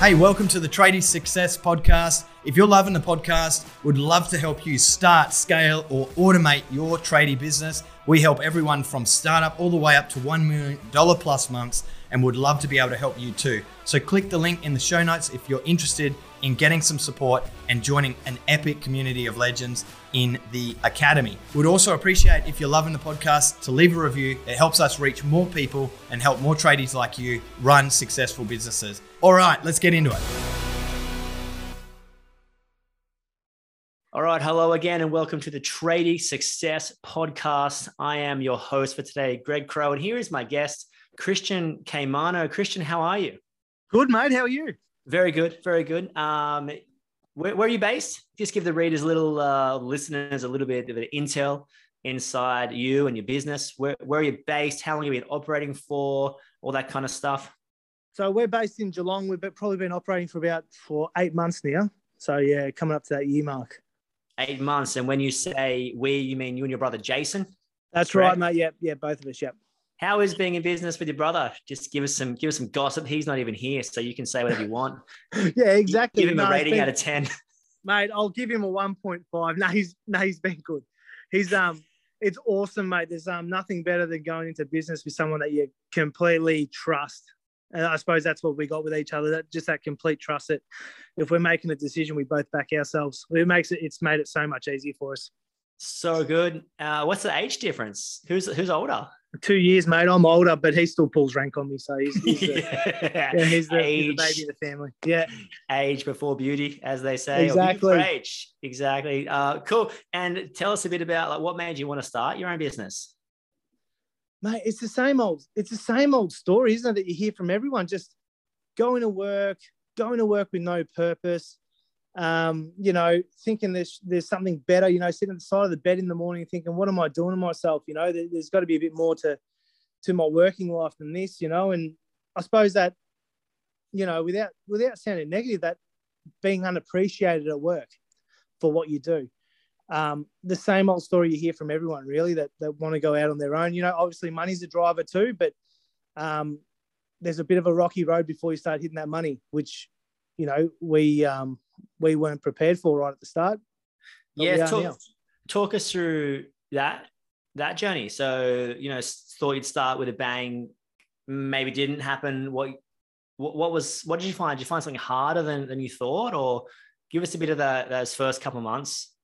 Hey, welcome to the Tradie Success Podcast. If you're loving the podcast, would love to help you start, scale, or automate your tradie business. We help everyone from startup all the way up to $1 million plus months and would love to be able to help you too. So click the link in the show notes if you're interested in getting some support and joining an epic community of legends in the academy. We'd also appreciate if you're loving the podcast to leave a review. It helps us reach more people and help more tradies like you run successful businesses. All right, let's get into it. All right, hello again, and welcome to the Tradie Success Podcast. I am your host for today, Greg Crow, and here is my guest, Christian Caimano. Christian, how are you? Good, mate. How are you? Very good, very good. Um, where, where, are you based? Just give the readers, little uh, listeners, a little bit of an intel inside you and your business. Where, where are you based? How long have you been operating for? All that kind of stuff. So we're based in Geelong. We've probably been operating for about for eight months now. So yeah, coming up to that year mark eight months. And when you say we, you mean you and your brother Jason? That's correct? right, mate. Yep, yeah, both of us. Yep. How is being in business with your brother? Just give us some give us some gossip. He's not even here, so you can say whatever you want. yeah, exactly. Give him no, a rating been, out of ten. Mate, I'll give him a one point five. No, he's no, he's been good. He's um it's awesome, mate. There's um nothing better than going into business with someone that you completely trust. And I suppose that's what we got with each other. That just that complete trust that if we're making a decision, we both back ourselves. It makes it. It's made it so much easier for us. So good. Uh, what's the age difference? Who's who's older? Two years, mate. I'm older, but he still pulls rank on me. So he's, he's, the, yeah. yeah, he's, the, he's the baby of the family. Yeah. Age before beauty, as they say. Exactly. age. Exactly. Uh, cool. And tell us a bit about like what made you want to start your own business mate, it's the same old, it's the same old story, isn't it? That you hear from everyone, just going to work, going to work with no purpose. Um, you know, thinking there's there's something better. You know, sitting at the side of the bed in the morning, thinking, what am I doing to myself? You know, there, has got to be a bit more to to my working life than this. You know, and I suppose that, you know, without without sounding negative, that being unappreciated at work for what you do um, the same old story you hear from everyone really that, that want to go out on their own. You know, obviously money's a driver too, but um, there's a bit of a rocky road before you start hitting that money, which, you know, we um, we weren't prepared for right at the start. Yeah, talk, talk us through that that journey. So, you know, thought you'd start with a bang, maybe didn't happen. What what, what was what did you find? Did you find something harder than, than you thought, or give us a bit of that those first couple of months?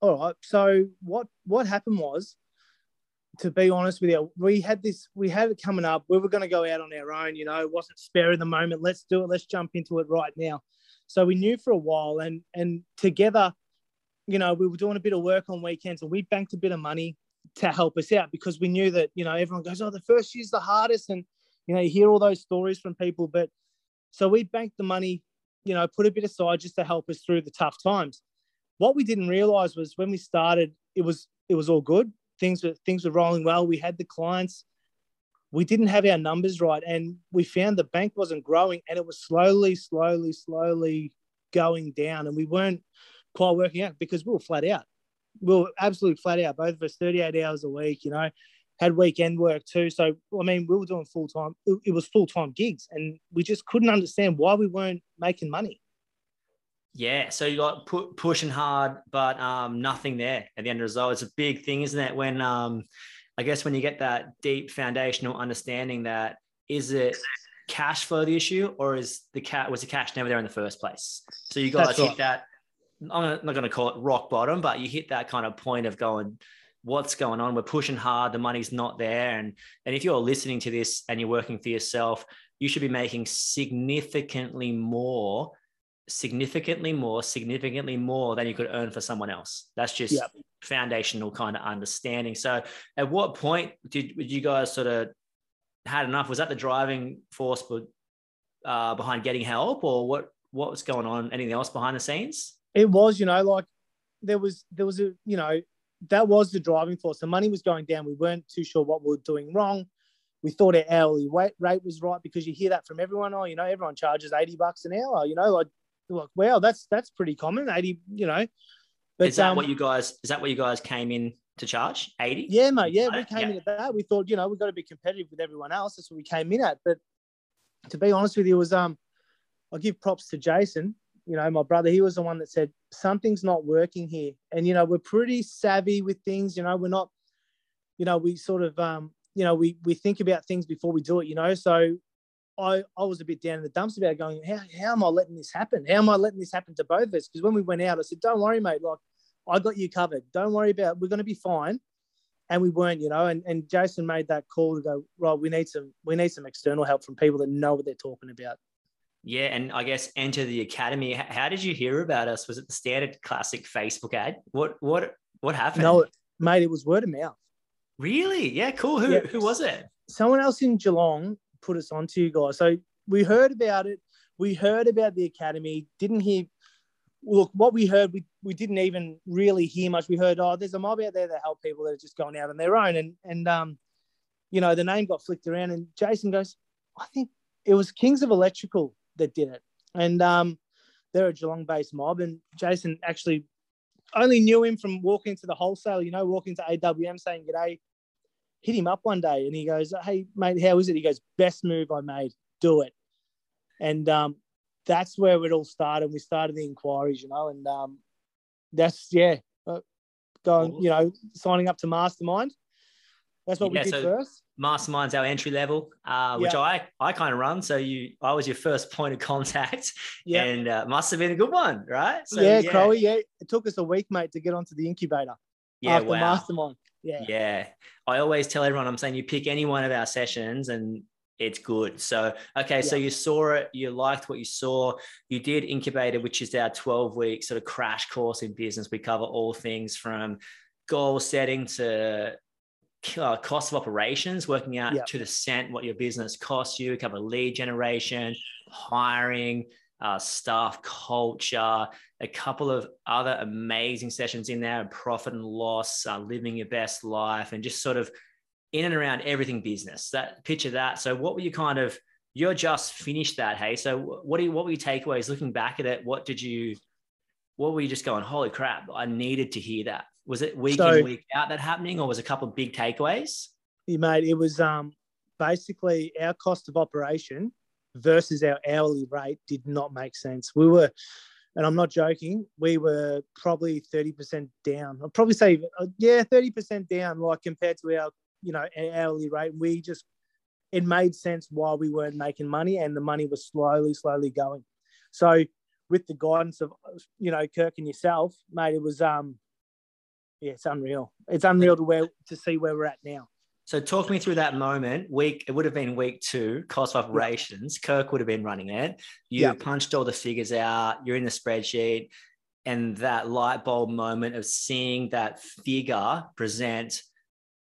all right. So what what happened was, to be honest with you, we had this, we had it coming up. We were going to go out on our own. You know, it wasn't spare in the moment. Let's do it. Let's jump into it right now. So we knew for a while, and and together, you know, we were doing a bit of work on weekends, and we banked a bit of money to help us out because we knew that you know everyone goes, oh, the first year's the hardest, and you know you hear all those stories from people, but so we banked the money, you know, put a bit aside just to help us through the tough times what we didn't realize was when we started, it was it was all good. Things were things were rolling well. We had the clients. We didn't have our numbers right, and we found the bank wasn't growing, and it was slowly, slowly, slowly going down, and we weren't quite working out because we were flat out. We were absolutely flat out, both of us, 38 hours a week, you know, had weekend work too. So, I mean, we were doing full time, it was full time gigs, and we just couldn't understand why we weren't making money. Yeah, so you got pu- pushing hard, but um, nothing there at the end of the result. It's a big thing, isn't it? When um, I guess when you get that deep foundational understanding that is it cash flow the issue, or is the cat was the cash never there in the first place? So you guys hit right. that. I'm not going to call it rock bottom, but you hit that kind of point of going, what's going on? We're pushing hard, the money's not there, and and if you're listening to this and you're working for yourself, you should be making significantly more significantly more, significantly more than you could earn for someone else. That's just yep. foundational kind of understanding. So, at what point did, did you guys sort of had enough? Was that the driving force for, uh, behind getting help, or what? What was going on? Anything else behind the scenes? It was, you know, like there was there was a you know that was the driving force. The money was going down. We weren't too sure what we were doing wrong. We thought our hourly rate was right because you hear that from everyone. Oh, you know, everyone charges 80 bucks an hour. You know, like like, wow, that's that's pretty common. 80, you know. But, is that um, what you guys is that what you guys came in to charge? 80? Yeah, mate. Yeah, we came yeah. in at that. We thought, you know, we've got to be competitive with everyone else. That's what we came in at. But to be honest with you, was um I give props to Jason. You know, my brother, he was the one that said something's not working here. And you know, we're pretty savvy with things. You know, we're not. You know, we sort of, um, you know, we we think about things before we do it. You know, so I I was a bit down in the dumps about going, how how am I letting this happen? How am I letting this happen to both of us? Because when we went out, I said, don't worry, mate. Like I got you covered. Don't worry about. We're going to be fine and we weren't, you know. And, and Jason made that call to go, right, we need some we need some external help from people that know what they're talking about. Yeah, and I guess enter the academy. How did you hear about us? Was it the standard classic Facebook ad? What what what happened? No, mate, it was word of mouth. Really? Yeah, cool. Who yeah. who was it? Someone else in Geelong put us on to you guys. So we heard about it. We heard about the academy. Didn't hear look, what we heard, we, we didn't even really hear much. We heard, oh, there's a mob out there that help people that are just going out on their own. And, and um, you know, the name got flicked around. And Jason goes, I think it was Kings of Electrical that did it. And um, they're a Geelong based mob. And Jason actually only knew him from walking to the wholesale, you know, walking to AWM saying, G'day. Hit him up one day and he goes, Hey, mate, how is it? He goes, Best move I made. Do it. And um, that's where it all started. We started the inquiries, you know, and um, that's yeah, uh, going, you know, signing up to Mastermind. That's what yeah, we did so first. Mastermind's our entry level, uh, which yeah. I I kind of run. So you, I was your first point of contact, yeah. and uh, must have been a good one, right? So, yeah, yeah, Crowy. Yeah, it took us a week, mate, to get onto the incubator. Yeah, after wow. Mastermind. Yeah. Yeah. I always tell everyone, I'm saying you pick any one of our sessions and it's good. So, okay, yeah. so you saw it, you liked what you saw, you did incubator, which is our 12 week sort of crash course in business. We cover all things from goal setting to uh, cost of operations, working out yeah. to the cent what your business costs you, we cover lead generation, hiring, uh, staff culture, a couple of other amazing sessions in there, profit and loss, uh, living your best life, and just sort of in and around everything business. That picture that. So what were you kind of you're just finished that, hey? So what do you what were your takeaways looking back at it? What did you what were you just going, holy crap, I needed to hear that? Was it week so, in, week out that happening, or was a couple of big takeaways? You made it was um basically our cost of operation versus our hourly rate did not make sense. We were and I'm not joking, we were probably 30% down. I'll probably say, uh, yeah, 30% down, like compared to our you know, hourly rate. We just, it made sense why we weren't making money and the money was slowly, slowly going. So with the guidance of, you know, Kirk and yourself, mate, it was, um, yeah, it's unreal. It's unreal to where, to see where we're at now. So talk me through that moment. Week it would have been week two, cost of operations. Kirk would have been running it. You yeah. punched all the figures out. You're in the spreadsheet, and that light bulb moment of seeing that figure present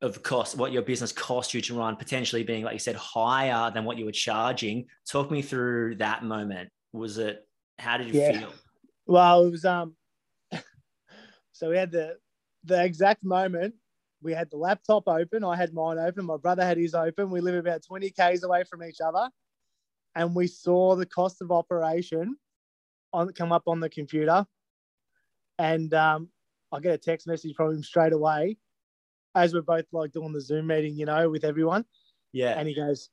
of cost, what your business cost you to run, potentially being, like you said, higher than what you were charging. Talk me through that moment. Was it, how did you yeah. feel? Well, it was, um, so we had the, the exact moment we had the laptop open. I had mine open. My brother had his open. We live about 20 Ks away from each other. And we saw the cost of operation on come up on the computer. And um, I get a text message from him straight away as we're both like doing the Zoom meeting, you know, with everyone. Yeah. And he goes,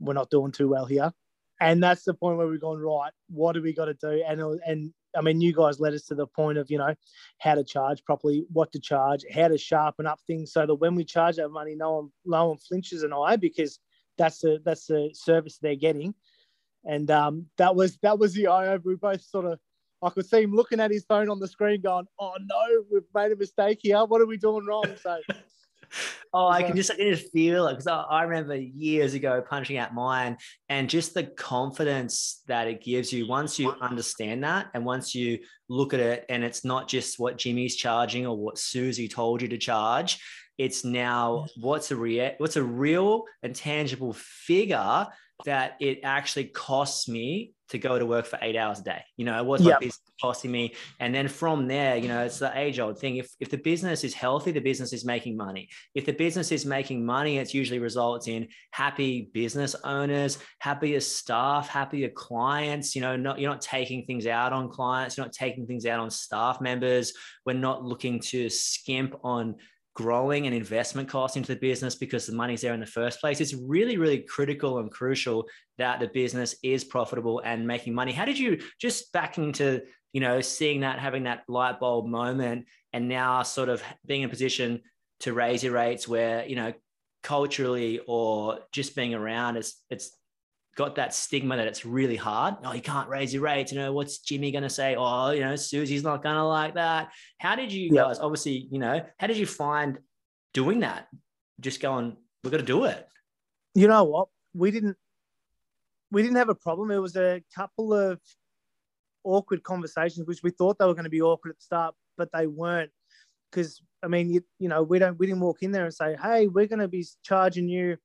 We're not doing too well here. And that's the point where we're going, right, what do we got to do? And and I mean, you guys led us to the point of, you know, how to charge properly, what to charge, how to sharpen up things so that when we charge our money, no one no one flinches an eye because that's the that's the service they're getting. And um, that was that was the eye over. We both sort of I could see him looking at his phone on the screen, going, "Oh no, we've made a mistake here. What are we doing wrong?" So oh, I can just I can just feel it because I, I, remember years ago punching out mine and just the confidence that it gives you once you understand that and once you look at it and it's not just what Jimmy's charging or what Susie told you to charge. It's now what's a real what's a real and tangible figure that it actually costs me to go to work for eight hours a day. You know, what's yep. my business costing me? And then from there, you know, it's the age old thing. If, if the business is healthy, the business is making money. If the business is making money, it usually results in happy business owners, happier staff, happier clients. You know, not you're not taking things out on clients, you're not taking things out on staff members. We're not looking to skimp on growing and investment costs into the business because the money's there in the first place. It's really, really critical and crucial that the business is profitable and making money. How did you just back into, you know, seeing that, having that light bulb moment, and now sort of being in a position to raise your rates where, you know, culturally or just being around, it's it's got that stigma that it's really hard. Oh, you can't raise your rates. You know, what's Jimmy going to say? Oh, you know, Susie's not going to like that. How did you guys, obviously, you know, how did you find doing that? Just going, we're going to do it. You know what? We didn't, we didn't have a problem. It was a couple of awkward conversations, which we thought they were going to be awkward at the start, but they weren't. Because I mean, you, you know, we don't, we didn't walk in there and say, "Hey, we're going to be charging you,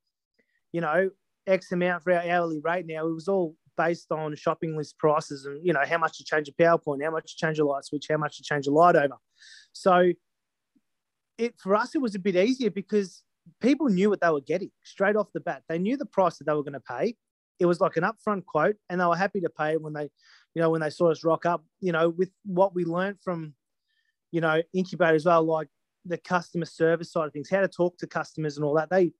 you know, X amount for our hourly rate now. It was all based on shopping list prices and you know how much to change a PowerPoint, how much to change a light switch, how much to change a light over. So it for us it was a bit easier because people knew what they were getting straight off the bat. They knew the price that they were going to pay. It was like an upfront quote, and they were happy to pay when they, you know, when they saw us rock up. You know, with what we learned from, you know, incubator as well, like the customer service side of things, how to talk to customers and all that. They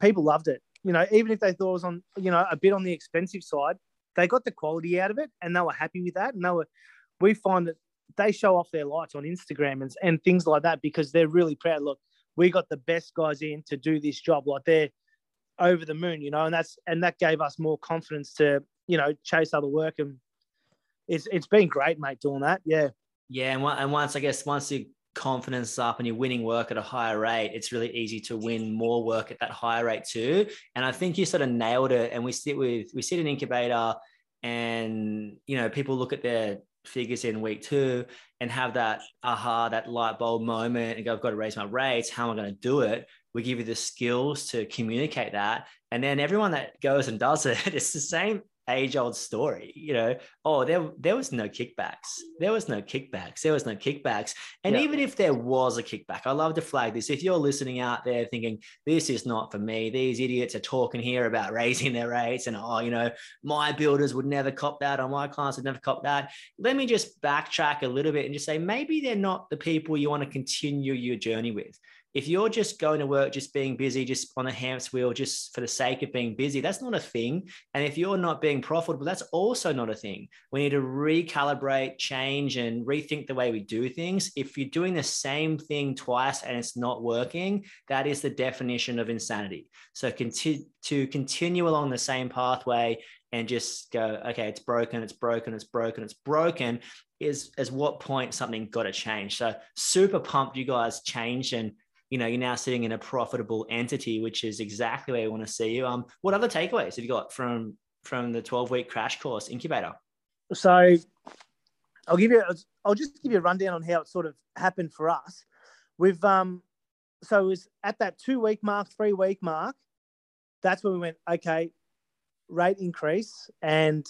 people loved it you know, even if they thought it was on, you know, a bit on the expensive side, they got the quality out of it and they were happy with that. And they were, we find that they show off their lights on Instagram and, and things like that because they're really proud. Look, we got the best guys in to do this job. Like they're over the moon, you know, and that's, and that gave us more confidence to, you know, chase other work. And it's, it's been great, mate, doing that. Yeah. Yeah. And, and once, I guess, once you confidence up and you're winning work at a higher rate, it's really easy to win more work at that higher rate too. And I think you sort of nailed it. And we sit with we sit in incubator, and you know people look at their figures in week two and have that aha, that light bulb moment and go, I've got to raise my rates. How am I going to do it? We give you the skills to communicate that. And then everyone that goes and does it, it's the same age old story you know? Oh there there was no kickbacks. There was no kickbacks. There was no kickbacks. And yeah. even if there was a kickback i love to flag this. If you're listening out there thinking this is not for me. These idiots are talking here about raising their rates and oh you know my builders would never cop that or my clients would never cop that. Let me just backtrack a little bit and just say maybe they're not the people you want to continue your journey with if you're just going to work, just being busy, just on a hamster wheel, just for the sake of being busy, that's not a thing. And if you're not being profitable, that's also not a thing. We need to recalibrate, change, and rethink the way we do things. If you're doing the same thing twice and it's not working, that is the definition of insanity. So continue to continue along the same pathway and just go, okay, it's broken, it's broken, it's broken, it's broken. Is as what point something got to change. So super pumped you guys changed and you know, you're now sitting in a profitable entity, which is exactly where you want to see you. Um, what other takeaways have you got from from the 12 week crash course incubator? So I'll give you I'll just give you a rundown on how it sort of happened for us. We've um so it was at that two week mark, three week mark, that's when we went, okay, rate increase and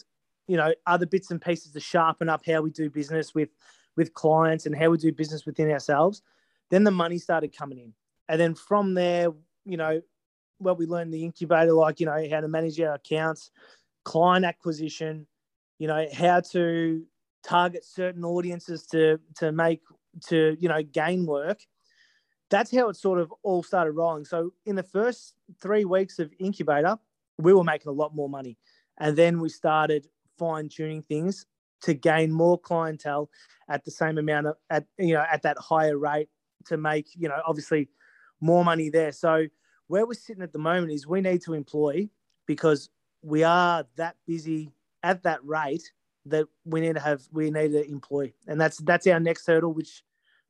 you know, other bits and pieces to sharpen up how we do business with with clients and how we do business within ourselves. Then the money started coming in. And then from there, you know, what we learned the incubator, like, you know, how to manage our accounts, client acquisition, you know, how to target certain audiences to to make to, you know, gain work. That's how it sort of all started rolling. So in the first three weeks of incubator, we were making a lot more money. And then we started fine tuning things to gain more clientele at the same amount of at you know at that higher rate to make, you know, obviously more money there. So where we're sitting at the moment is we need to employ because we are that busy at that rate that we need to have we need to employ. And that's that's our next hurdle, which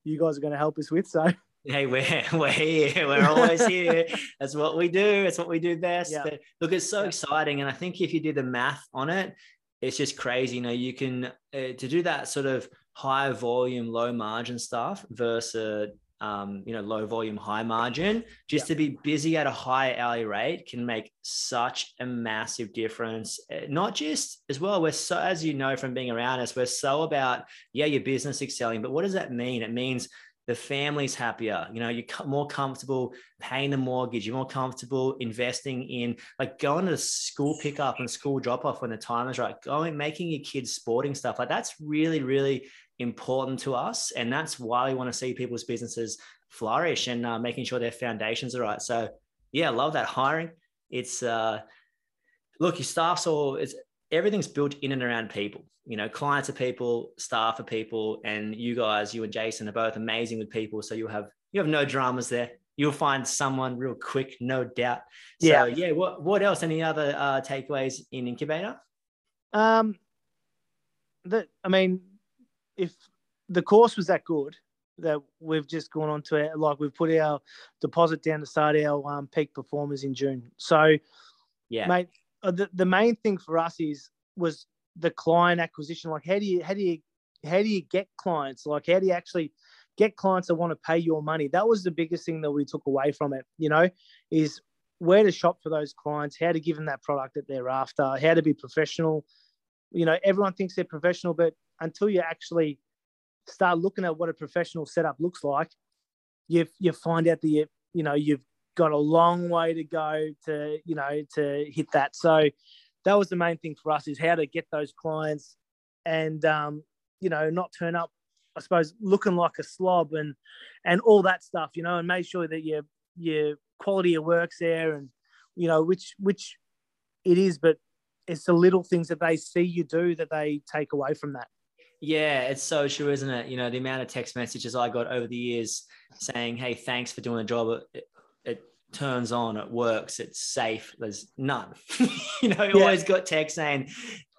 you guys are going to help us with. So Hey, we're we're here. We're always here. That's what we do. It's what we do best. Yeah. But look, it's so yeah. exciting, and I think if you do the math on it, it's just crazy. You know, you can uh, to do that sort of high volume, low margin stuff versus um, you know, low volume, high margin, just yeah. to be busy at a high hourly rate can make such a massive difference. Eh, not just as well, we're so, as you know from being around us, we're so about, yeah, your business excelling, but what does that mean? It means the family's happier. You know, you're more comfortable paying the mortgage. You're more comfortable investing in like going to school pickup and school drop off when the time is right. Going, making your kids sporting stuff like that's really, really important to us. And that's why we want to see people's businesses flourish and uh, making sure their foundations are right. So yeah, I love that hiring. It's uh, look, your staff's all it's everything's built in and around people. You know, clients are people, staff are people, and you guys, you and Jason, are both amazing with people. So you have you have no dramas there. You'll find someone real quick, no doubt. So yeah, yeah. What what else? Any other uh, takeaways in incubator? Um, that I mean, if the course was that good that we've just gone on to it, like we've put our deposit down to start our um, peak performers in June. So, yeah, mate, uh, the, the main thing for us is was the client acquisition. Like, how do you how do you how do you get clients? Like, how do you actually get clients that want to pay your money? That was the biggest thing that we took away from it. You know, is where to shop for those clients, how to give them that product that they're after, how to be professional. You know, everyone thinks they're professional, but until you actually start looking at what a professional setup looks like, you you find out that you you know you've got a long way to go to you know to hit that. So that was the main thing for us is how to get those clients and um, you know not turn up I suppose looking like a slob and and all that stuff, you know, and make sure that your your quality of work's there and you know which which it is, but it's the little things that they see you do that they take away from that. Yeah, it's so true, isn't it? You know, the amount of text messages I got over the years saying, "Hey, thanks for doing the job." It, it turns on, it works, it's safe. There's none. you know, you yeah. always got text saying,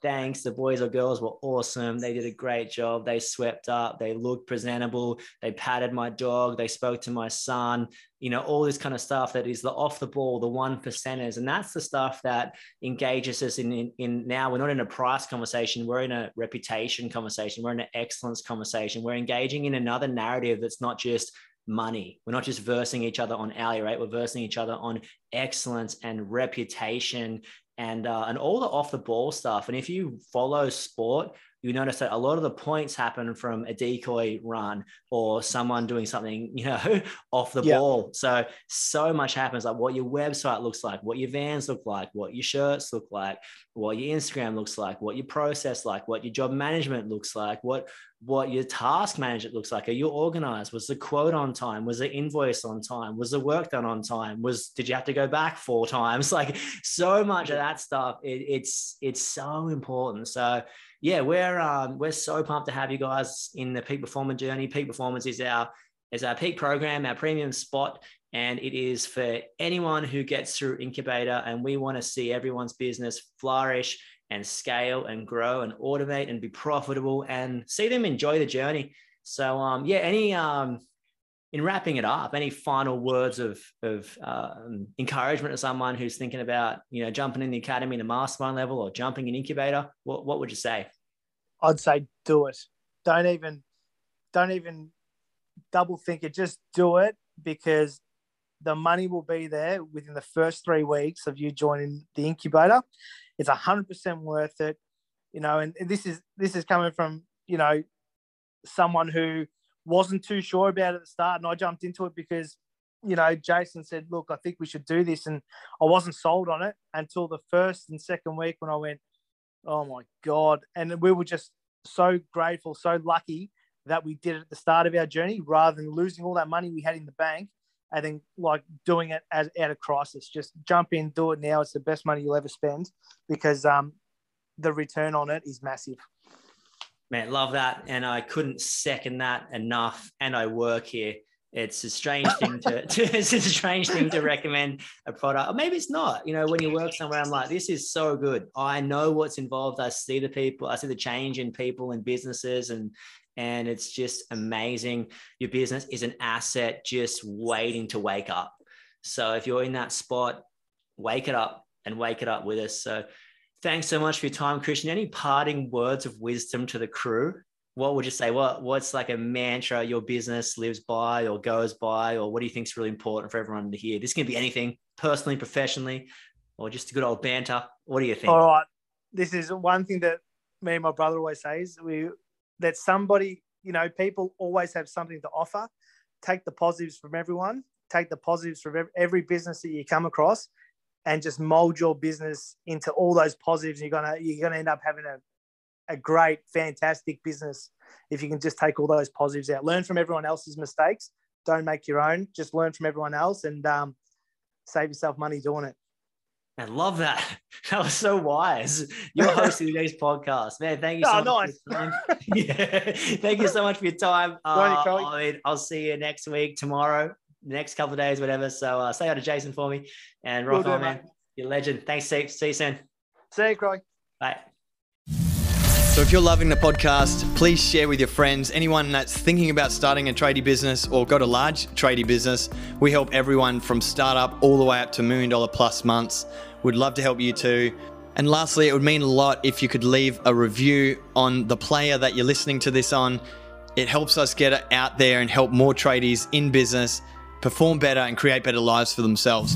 thanks. The boys or girls were awesome. They did a great job. They swept up. They looked presentable. They patted my dog. They spoke to my son. You know, all this kind of stuff that is the off the ball, the one percenters. And that's the stuff that engages us in, in, in now. We're not in a price conversation. We're in a reputation conversation. We're in an excellence conversation. We're engaging in another narrative that's not just money. We're not just versing each other on alley, right? We're versing each other on excellence and reputation and uh, and all the off the ball stuff. And if you follow sport, you notice that a lot of the points happen from a decoy run or someone doing something, you know, off the yeah. ball. So, so much happens like what your website looks like, what your vans look like, what your shirts look like, what your Instagram looks like, what your process like, what your job management looks like, what what your task management looks like. Are you organized? Was the quote on time? Was the invoice on time? Was the work done on time? Was did you have to go back four times? Like so much of that stuff. It, it's it's so important. So yeah, we're um, we're so pumped to have you guys in the peak performance journey. Peak performance is our is our peak program, our premium spot, and it is for anyone who gets through incubator. And we want to see everyone's business flourish and scale and grow and automate and be profitable and see them enjoy the journey. So um, yeah, any um, in wrapping it up, any final words of of um, encouragement to someone who's thinking about you know jumping in the academy in the mastermind level or jumping in incubator? What what would you say? I'd say do it. Don't even don't even double think it. Just do it because the money will be there within the first three weeks of you joining the incubator. It's hundred percent worth it. You know, and this is this is coming from you know someone who wasn't too sure about it at the start, and I jumped into it because you know Jason said, "Look, I think we should do this," and I wasn't sold on it until the first and second week when I went, "Oh my god!" And we were just so grateful, so lucky that we did it at the start of our journey, rather than losing all that money we had in the bank and think like doing it as out of crisis. Just jump in, do it now. It's the best money you'll ever spend because um, the return on it is massive. Man, love that. And I couldn't second that enough. And I work here. It's a strange thing to, to, it's a strange thing to recommend a product. Or maybe it's not. You know, when you work somewhere, I'm like, this is so good. I know what's involved. I see the people, I see the change in people and businesses and and it's just amazing. Your business is an asset just waiting to wake up. So if you're in that spot, wake it up and wake it up with us. So Thanks so much for your time, Christian. Any parting words of wisdom to the crew? What would you say? What what's like a mantra your business lives by or goes by, or what do you think is really important for everyone to hear? This can be anything, personally, professionally, or just a good old banter. What do you think? All right. This is one thing that me and my brother always says. We that somebody, you know, people always have something to offer. Take the positives from everyone. Take the positives from every business that you come across, and just mold your business into all those positives. You're gonna you're gonna end up having a, a great, fantastic business if you can just take all those positives out. Learn from everyone else's mistakes. don't make your own. Just learn from everyone else and um, save yourself money doing it. I love that. That was so wise. You're hosting today's podcast, man. Thank you so Oh, much. nice. for your time. yeah, thank you so much for your time. Uh. I mean, I'll see you next week, tomorrow, the next couple of days, whatever. So uh, say hi to Jason for me and rock do, on, man. mate. You're a legend. Thanks, Steve. See you soon. See you, Craig. Bye. So if you're loving the podcast, please share with your friends. Anyone that's thinking about starting a tradie business or got a large tradie business, we help everyone from startup all the way up to million dollar plus months. We'd love to help you too. And lastly, it would mean a lot if you could leave a review on the player that you're listening to this on. It helps us get it out there and help more tradies in business perform better and create better lives for themselves.